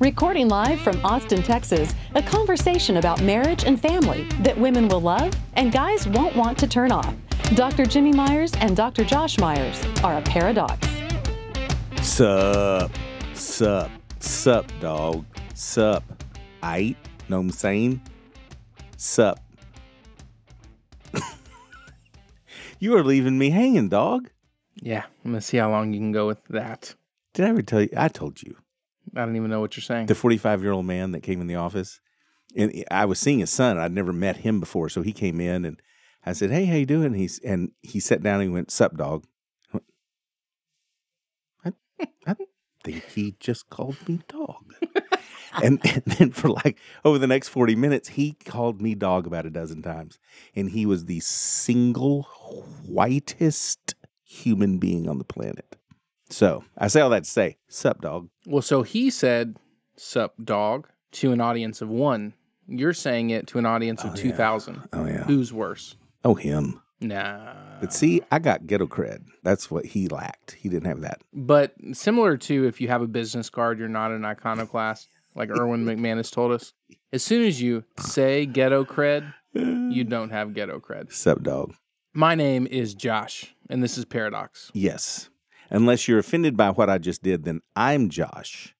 Recording live from Austin, Texas, a conversation about marriage and family that women will love and guys won't want to turn off. Dr. Jimmy Myers and Dr. Josh Myers are a paradox. Sup, sup, sup, dog, sup. I know what I'm saying? Sup. you are leaving me hanging, dog. Yeah, I'm gonna see how long you can go with that. Did I ever tell you? I told you. I don't even know what you're saying. The 45 year old man that came in the office, and I was seeing his son. I'd never met him before, so he came in, and I said, "Hey, how you doing?" He's and he sat down and he went, "Sup, dog." I, I think he just called me dog. and, and then for like over the next 40 minutes, he called me dog about a dozen times. And he was the single whitest human being on the planet. So I say all that to say, sup, dog. well, so he said "sup, dog" to an audience of one. You're saying it to an audience of Oh, yeah. two thousand. Oh, yeah. Who's worse? Oh, him. Nah. But see, I got ghetto cred. That's what he lacked. He didn't have that. But similar to if you have a business card, you're not an iconoclast, like Erwin McManus told us. As soon as you say ghetto cred, you don't have ghetto cred. Sup, dog. My name is Josh, and this is Paradox. Yes. Unless you're offended by what I just did, then I'm Josh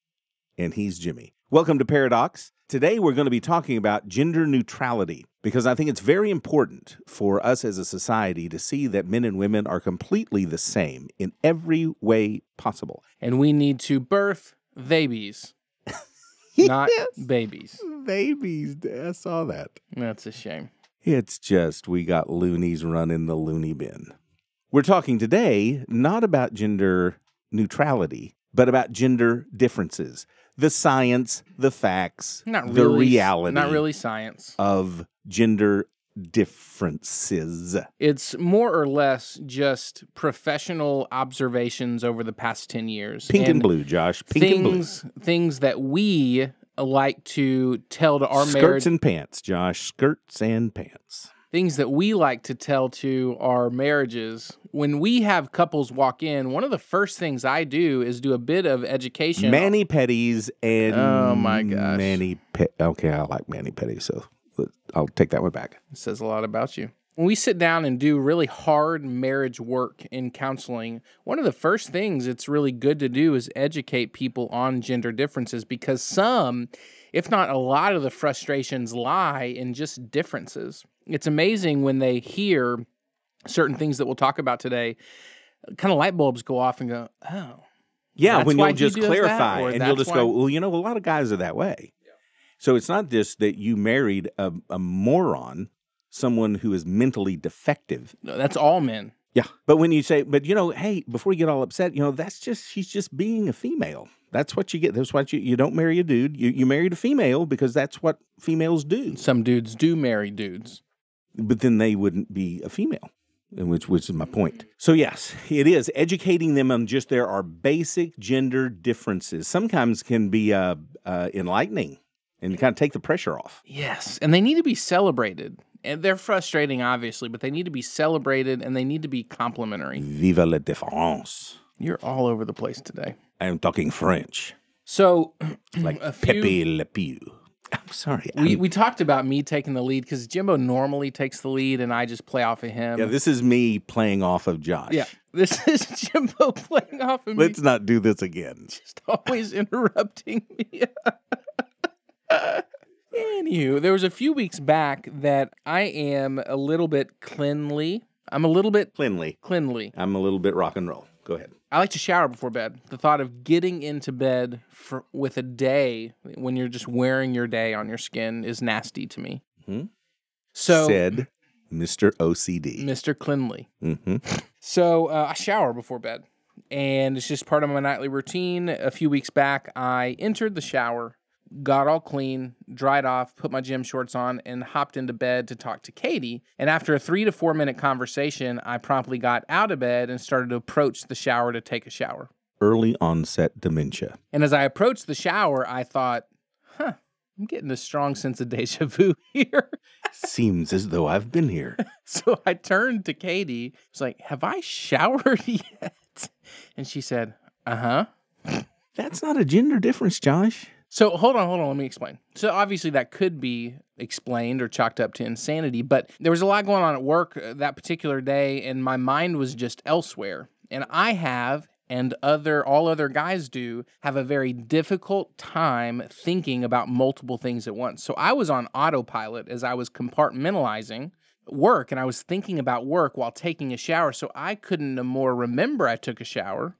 and he's Jimmy. Welcome to Paradox. Today we're going to be talking about gender neutrality because I think it's very important for us as a society to see that men and women are completely the same in every way possible. And we need to birth babies, not Yes. babies. Babies, I saw that. That's a shame. It's just we got loonies running the loony bin. We're talking today not about gender neutrality, but about gender differences. The science, the facts, Not the really. reality Not really science. of gender differences. It's more or less just professional observations over the past 10 years. Pink and, blue, Josh. Pink and blue. things, things that we like to tell to our Skirts marriage, and pants, Josh. Skirts and pants. Things that we like to tell to our marriages. When we have couples walk in, one of the first things I do is do a bit of education. Manny petties and Oh, my gosh. Manny pet. Okay, I like mani-pedis, so I'll take that one back. It says a lot about you. When we sit down and do really hard marriage work in counseling, one of the first things it's really good to do is educate people on gender differences because some, if not a lot of the frustrations lie in just differences. It's amazing when they hear certain things that we'll talk about today, kind of light bulbs go off and go, oh, Yeah, when you'll just does that, clarify and you'll just go, well, you know, a lot of guys are that way. So it's not just that you married a, a moron, someone who is mentally defective. no, that's all men. Yeah. But when you say, but you know, hey, before you get all upset, you know, that's just, she's just being a female. That's what you get. That's what you, you don't marry a dude. You, you married a female because that's what females do. Some dudes do marry dudes. But then they wouldn't be a female. and Which, which is my point. So, yes, it is educating them on just there are basic gender differences. Sometimes can be uh, uh, enlightening and kind of take the pressure off. Yes, and they need to be celebrated. And they're frustrating, obviously, but they need to be celebrated and they need to be complimentary. Vive la différence. You're all over the place today. I am talking French, So, like a few, Pepe Le Pew. I'm sorry. we, I'm- we talked about me taking the lead because Jimbo normally takes the lead and I just play off of him. yeah, this is me playing off of Josh. Yeah, this is Jimbo playing off of me, Let's not do this again. just always interrupting me. Anywho, there was a few weeks back that I am a little bit cleanly. I'm a little bit Cleanly. cleanly. I'm a little bit rock and roll. Go ahead. I like to shower before bed. The thought of getting into bed for, with a day when you're just wearing your day on your skin is nasty to me. Mhm. So, Said Mr. OCD. Mr. Cleanly. hmm So uh, I shower before bed, and it's just part of my nightly routine. A few weeks back, I entered the shower got all clean, dried off, put my gym shorts on, and hopped into bed to talk to Katie. And after a three to four minute conversation, I promptly got out of bed and started to approach the shower to take a shower. Early onset dementia. And as I approached the shower, I thought, huh, I'm getting a strong sense of deja vu here. Seems as though I've been here. so I turned to Katie. I was like, have I showered yet? And she said, uh huh. That's not a gender difference, Josh. So hold on, hold on. Let me explain. So obviously that could be explained or chalked up to insanity, but there was a lot going on at work uh, that particular day, and my mind was just elsewhere. And I have, and other all other guys do, have a very difficult time thinking about multiple things at once. So I was on autopilot as I was compartmentalizing work, and I was thinking about work while taking a shower. So I couldn't no more remember I took a shower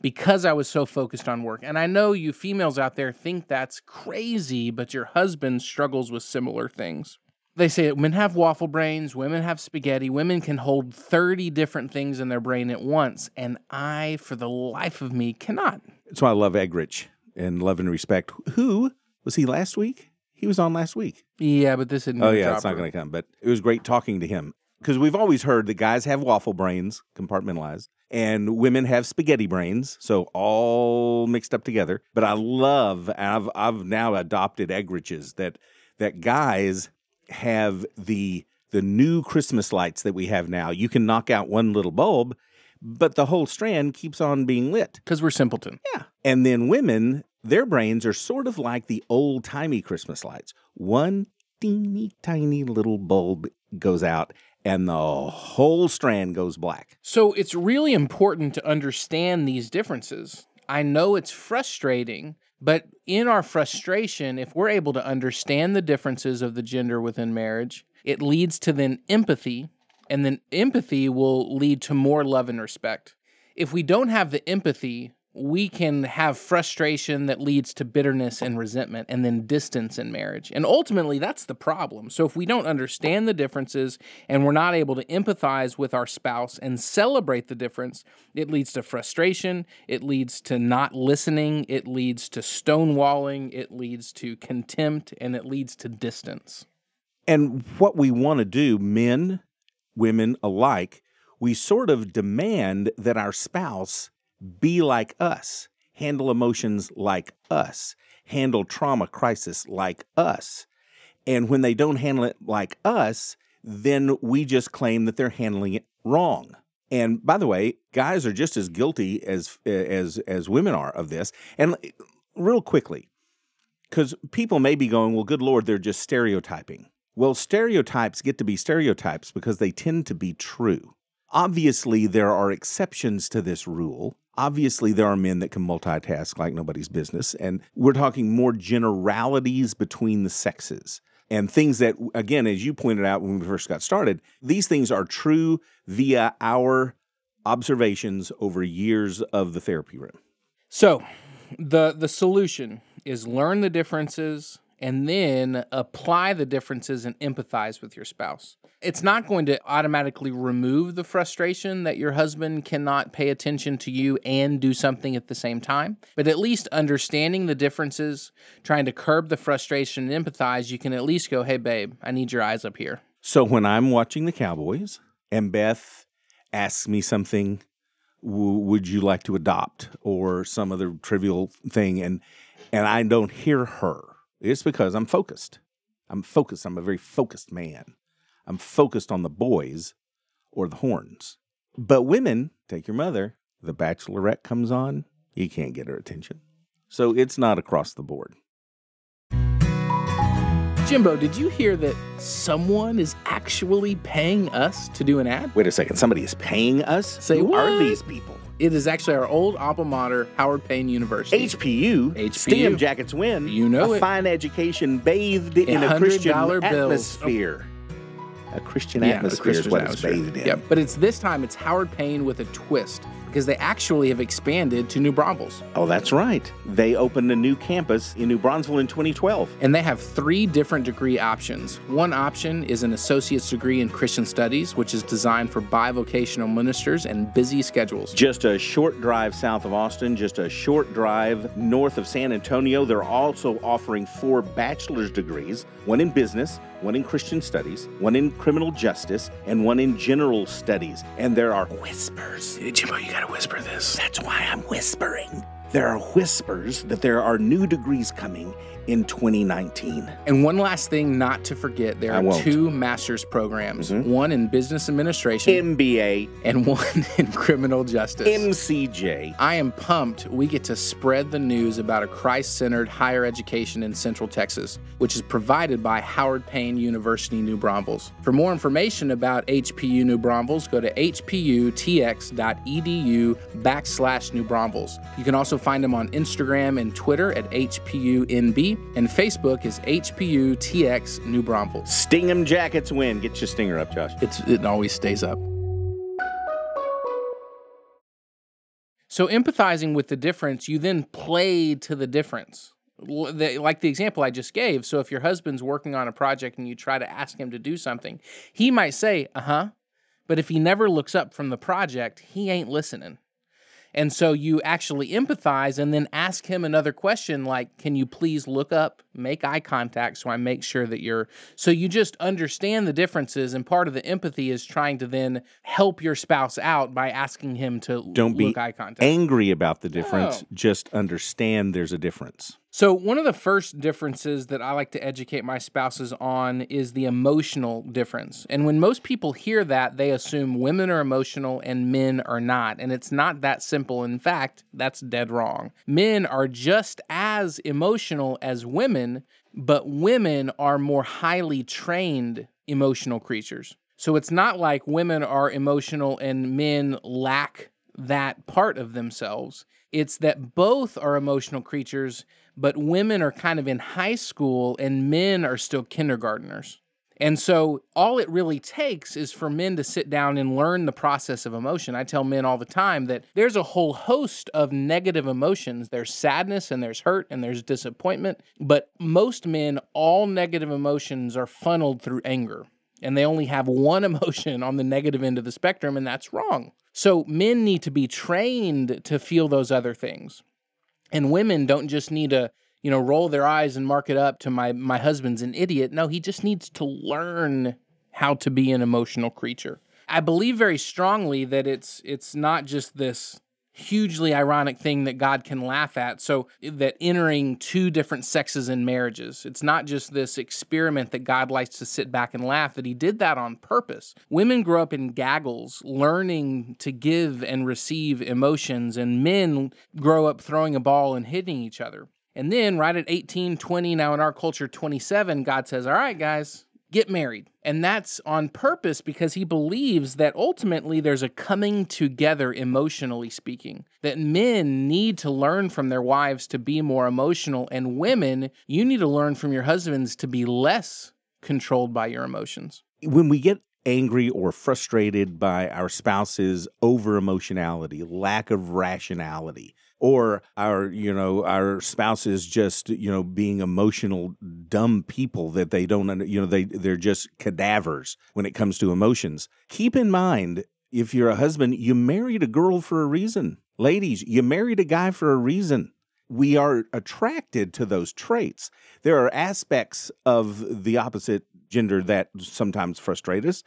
because I was so focused on work. And I know you females out there think that's crazy, but your husband struggles with similar things. They say men have waffle brains, women have spaghetti, women can hold 30 different things in their brain at once. And I, for the life of me, cannot. That's why I love Eggerichs and love and respect. Who was he last week? He was on last week. Yeah, but this isn't. Oh, yeah, it's not going to come. But it was great talking to him because we've always heard that guys have waffle brains, compartmentalized, and women have spaghetti brains, so all mixed up together. But I love, I've I've now adopted Eggerichs' that that guys have the the new Christmas lights that we have now. You can knock out one little bulb, but the whole strand keeps on being lit. Because we're simpleton. Yeah. And then women, their brains are sort of like the old timey Christmas lights. One teeny tiny little bulb goes out and the whole strand goes black. So it's really important to understand these differences. I know it's frustrating, but in our frustration, if we're able to understand the differences of the gender within marriage, it leads to then empathy, and then empathy will lead to more love and respect. If we don't have the empathy, we can have frustration that leads to bitterness and resentment and then distance in marriage. And ultimately, that's the problem. So, if we don't understand the differences and we're not able to empathize with our spouse and celebrate the difference, it leads to frustration, it leads to not listening, it leads to stonewalling, it leads to contempt, and it leads to distance. And what we want to do, men, women alike, we sort of demand that our spouse be like us, handle emotions like us, handle trauma crisis like us. And when they don't handle it like us, then we just claim that they're handling it wrong. And by the way, guys are just as guilty as as as women are of this. And real quickly, because people may be going, well, good Lord, they're just stereotyping. Well, stereotypes get to be stereotypes because they tend to be true. Obviously, there are exceptions to this rule. Obviously, there are men that can multitask like nobody's business. And we're talking more generalities between the sexes and things that, again, as you pointed out when we first got started, these things are true via our observations over years of the therapy room. So, the the solution is learn the differences and then apply the differences and empathize with your spouse. It's not going to automatically remove the frustration that your husband cannot pay attention to you and do something at the same time, but at least understanding the differences, trying to curb the frustration and empathize, you can at least go, hey, babe, I need your eyes up here. So when I'm watching the Cowboys and Beth asks me something, would you like to adopt or some other trivial thing, and and I don't hear her it's because I'm focused. I'm focused. I'm a very focused man. I'm focused on the boys or the horns. But women, take your mother, the bachelorette comes on, you can't get her attention. So it's not across the board. Jimbo, did you hear that someone is actually paying us to do an ad? Wait a second, somebody is paying us? Say Who what? are these people? It is actually our old alma mater, Howard Payne University. HPU, HPU. STEM jackets win. You know a it. fine education bathed in a $100 Christian bills. atmosphere. Oh. A Christian Yeah, atmosphere is Christian what it's atmosphere. bathed in. Yep. But it's this time it's Howard Payne with a twist. Because they actually have expanded to New Braunfels. Oh, that's right. They opened a new campus in New Braunfels in 2012. And they have three different degree options. One option is an associate's degree in Christian Studies, which is designed for bivocational ministers and busy schedules. Just a short drive south of Austin, just a short drive north of San Antonio. They're also offering four bachelor's degrees one in business, one in Christian studies, one in criminal justice, and one in general studies. And there are whispers. Jimbo, you gotta whisper this. That's why I'm whispering. There are whispers that there are new degrees coming in 2019. And one last thing not to forget there I are won't. two master's programs Mhm. one in business administration MBA, and one in criminal justice. MCJ. I am pumped we get to spread the news about a Christ centered higher education in Central Texas, which is provided by Howard Payne University New Braunfels. For more information about HPU New Braunfels, go to hputx.edu backslash New Braunfels. You can also find them on Instagram and Twitter at HPUNB, and Facebook is HPU TX New Braunfels. Stingham Jackets win. Get your stinger up, Josh. It's, it always stays up. So, empathizing with the difference, you then play to the difference. Like the example I just gave. So, if your husband's working on a project and you try to ask him to do something, he might say, uh huh. But if he never looks up from the project, he ain't listening. And so you actually empathize and then ask him another question like, Can you please look up, make eye contact so I make sure that you're. So you just understand the differences. And part of the empathy is trying to then help your spouse out by asking him to Don't be eye contact. Angry about the difference. Just understand there's a difference. So, one of the first differences that I like to educate my spouses on is the emotional difference. And when most people hear that, they assume women are emotional and men are not. And it's not that simple. In fact, that's dead wrong. Men are just as emotional as women, but women are more highly trained emotional creatures. So, it's not like women are emotional and men lack that part of themselves. It's that both are emotional creatures, but women are kind of in high school and men are still kindergarteners. And so all it really takes is for men to sit down and learn the process of emotion. I tell men all the time that there's a whole host of negative emotions. There's sadness and there's hurt and there's disappointment, but most men all negative emotions are funneled through anger. And they only have one emotion on the negative end of the spectrum and that's wrong. So men need to be trained to feel those other things. And women don't just need to, you know, roll their eyes and mark it up to my my husband's an idiot. No, he just needs to learn how to be an emotional creature. I believe very strongly that it's it's not just this hugely ironic thing that God can laugh at. So that entering two different sexes in marriages, it's not just this experiment that God likes to sit back and laugh, that he did that on purpose. Women grow up in gaggles, learning to give and receive emotions, and men grow up throwing a ball and hitting each other. And then right at 18, 20, now in our culture 27, God says, "All right, guys, get married. And that's on purpose because he believes that ultimately there's a coming together emotionally speaking. That men need to learn from their wives to be more emotional, and women, you need to learn from your husbands to be less controlled by your emotions. When we get angry or frustrated by our spouse's over emotionality, lack of rationality, or our, you know, our spouses just, you know, being emotional dumb people that they don't you know they they're just cadavers when it comes to emotions. Keep in mind, if you're a husband, you married a girl for a reason. Ladies, you married a guy for a reason. We are attracted to those traits. There are aspects of the opposite gender that sometimes frustrate us,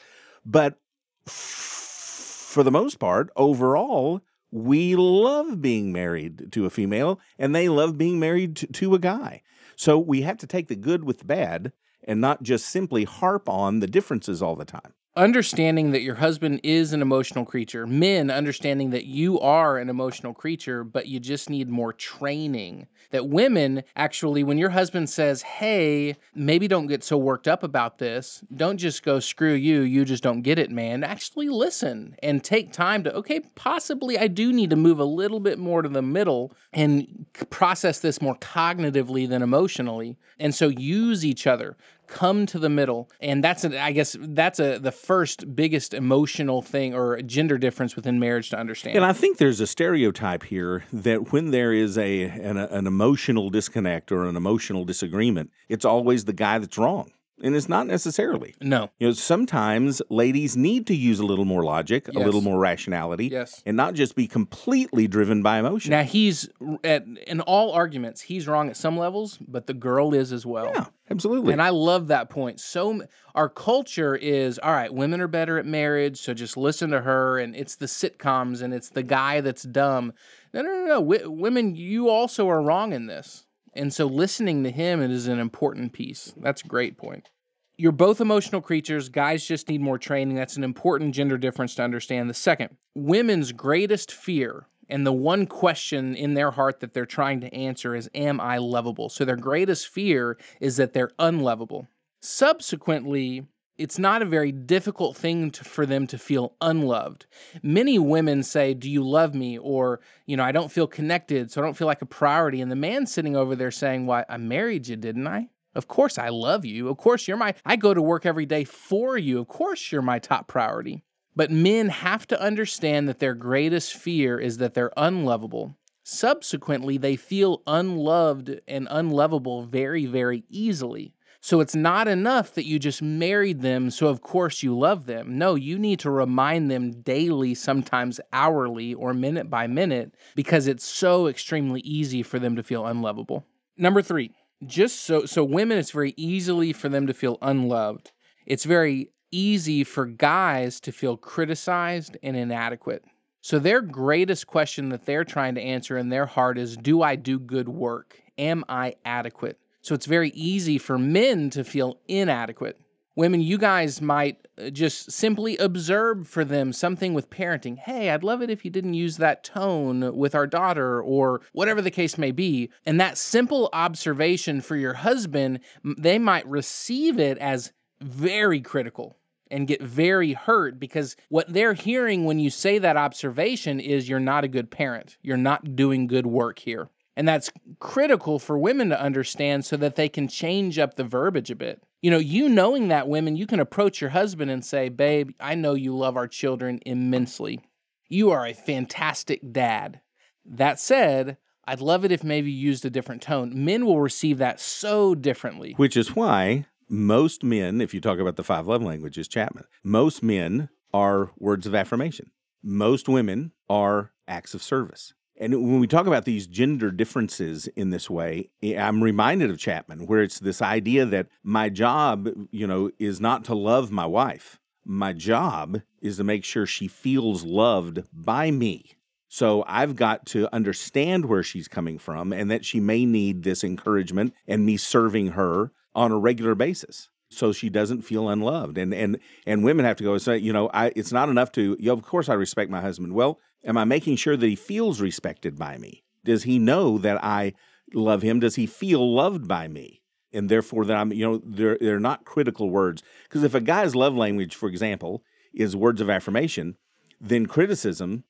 but for the most part, overall, we love being married to a female and they love being married to, a guy. So we have to take the good with the bad and not just simply harp on the differences all the time. Understanding that your husband is an emotional creature, men understanding that you are an emotional creature, but you just need more training. That women actually, when your husband says, Hey, maybe don't get so worked up about this, don't just go, Screw you, you just don't get it, man. Actually listen and take time to, okay, possibly I do need to move a little bit more to the middle and process this more cognitively than emotionally. And so use each other come to the middle and that's a, i guess that's a the first biggest emotional thing or gender difference within marriage to understand And I think there's a stereotype here that when there is a an, an emotional disconnect or an emotional disagreement, it's always the guy that's wrong. And it's not necessarily. no You know, sometimes ladies need to use a little more logic, a little more rationality, Yes. and not just be completely driven by emotion. now he's at in all arguments he's wrong at some levels but the girl is as well yeah, absolutely. And I love that point. So our culture is all right, women are better at marriage, so just listen to her and it's the sitcoms and it's the guy that's dumb. No, no, no, no. W- women, you also are wrong in this. And so listening to him is an important piece. That's a great point. You're both emotional creatures. Guys just need more training. That's an important gender difference to understand. The second, women's greatest fear and the one question in their heart that they're trying to answer is, Am I lovable? So their greatest fear is that they're unlovable. Subsequently, it's not a very difficult thing to, for them to feel unloved. Many women say, Do you love me? Or, you know, I don't feel connected, so I don't feel like a priority. And the man sitting over there saying, Why, I married you, didn't I? Of course I love you. Of course you're my, I go to work every day for you. Of course you're my top priority. But men have to understand that their greatest fear is that they're unlovable. Subsequently, they feel unloved and unlovable very, very easily. So it's not enough that you just married them, so of course you love them. No, you need to remind them daily, sometimes hourly or minute by minute, because it's so extremely easy for them to feel unlovable. Number three, just so so women, it's very easily for them to feel unloved. It's very easy for guys to feel criticized and inadequate. So their greatest question that they're trying to answer in their heart is do I do good work? Am I adequate? So it's very easy for men to feel inadequate. Women, you guys might uh, just simply observe for them something with parenting. Hey, I'd love it if you didn't use that tone with our daughter, or whatever the case may be. And that simple observation for your husband, they might receive it as very critical and get very hurt because what they're hearing when you say that observation is you're not a good parent. You're not doing good work here. And that's critical for women to understand so that they can change up the verbiage a bit. You know, you knowing that women, you can approach your husband and say, Babe, I know you love our children immensely. You are a fantastic dad. That said, I'd love it if maybe you used a different tone. Men will receive that so differently. Which is why most men, if you talk about the five love languages, Chapman, most men are words of affirmation. Most women are acts of service. And when we talk about these gender differences in this way, eh, I'm reminded of Chapman, where it's this idea that my job, you know, is not to love my wife. My job is to make sure she feels loved by me. So I've got to understand where she's coming from and that she may need this encouragement and me serving her on a regular basis so she doesn't feel unloved. And and and women have to go and say, you know, I it's not enough to, you know, of course I respect my husband. Well, am I making sure that he feels respected by me? Does he know that I love him? Does he feel loved by me? And therefore that I'm, you know, they're they're not critical words. Because if a guy's love language, for example, is words of affirmation, then criticism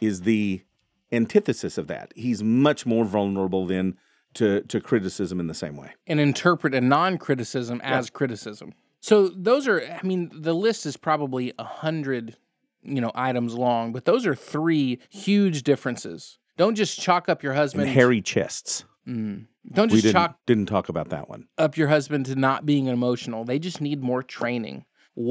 is the antithesis of that. He's much more vulnerable than to, to criticism in the same way. and interpret a non-criticism as criticism. So those are I mean the list is probably a hundred you know items long, but those are three huge differences. Don't just chalk up your And husband. hairy chests. Mm. Don't We just didn't, chalk didn't talk about that one. up your husband to not being emotional. They just need more training.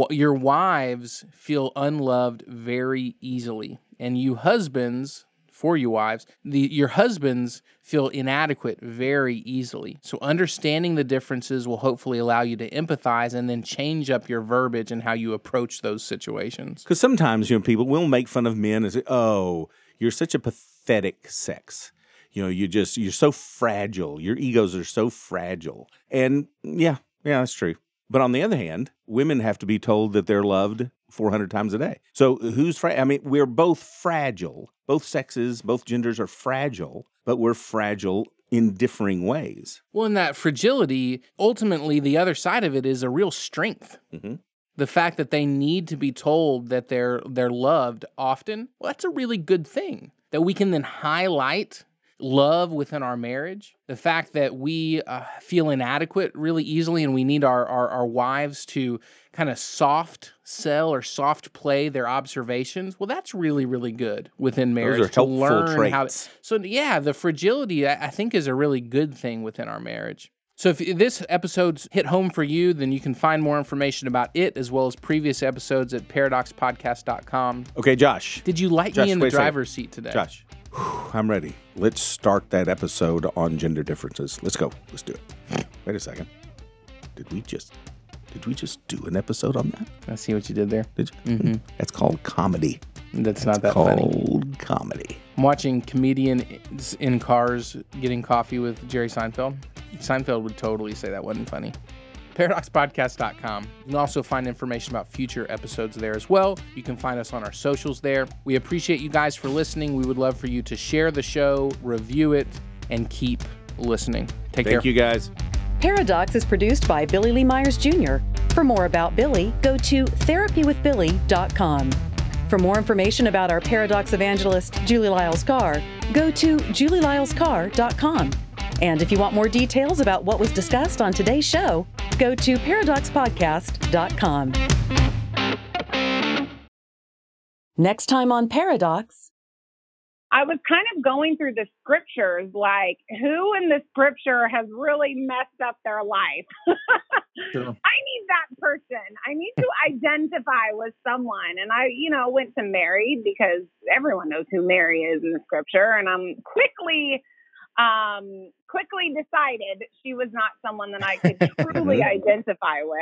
Your wives feel unloved very easily, and you husbands, for you wives, the your husbands feel inadequate very easily. So understanding the differences will hopefully allow you to empathize and then change up your verbiage and how you approach those situations. Because sometimes, you know, people will make fun of men and say, oh, you're such a pathetic sex. You know, you just, you're so fragile. Your egos are so fragile. And yeah, yeah, that's true. But on the other hand, women have to be told that they're loved 400 times a day. So who's, fra- I mean, we're both fragile. Both sexes, both genders are fragile, but we're fragile in differing ways. Well, in that fragility, ultimately the other side of it is a real strength. Mhm. The fact that they need to be told that they're they're loved often, well, that's a really good thing. That we can then highlight. Love within our marriage, the fact that we uh, feel inadequate really easily and we need our, our, our wives to kind of soft sell or soft play their observations, well, that's really, really good within marriage Those are to helpful learn traits. how to. So, yeah, the fragility, I, I think, is a really good thing within our marriage. So if this episode's hit home for you, then you can find more information about it as well as previous episodes at paradoxpodcast.com. Okay, Josh. Did you light Josh, me in the driver's seat today? Josh, I'm ready. Let's start that episode on gender differences. Let's go. Let's do it. Wait a second. Did we just did we just do an episode on that? I see what you did there. Did you? Mhm. That's called comedy. That's not that called funny. comedy. I'm watching comedians in cars getting coffee with Jerry Seinfeld. Seinfeld would totally say that wasn't funny. ParadoxPodcast.com. You can also find information about future episodes there as well. You can find us on our socials there. We appreciate you guys for listening. We would love for you to share the show, review it, and keep listening. Take care. Thank you guys. Paradox is produced by Billy Lee Myers Jr. For more about Billy, go to therapywithbilly.com. For more information about our Paradox evangelist, Julie Lyles Carr, go to julielylescarr.com. And if you want more details about what was discussed on today's show, go to paradoxpodcast.com. Next time on Paradox, I was kind of going through the scriptures, like who in the scripture has really messed up their life? Sure. I need that person. I need to identify with someone. And I, you know, went to Mary because everyone knows who Mary is in the scripture. And I'm quickly, um, quickly decided she was not someone that I could truly identify with.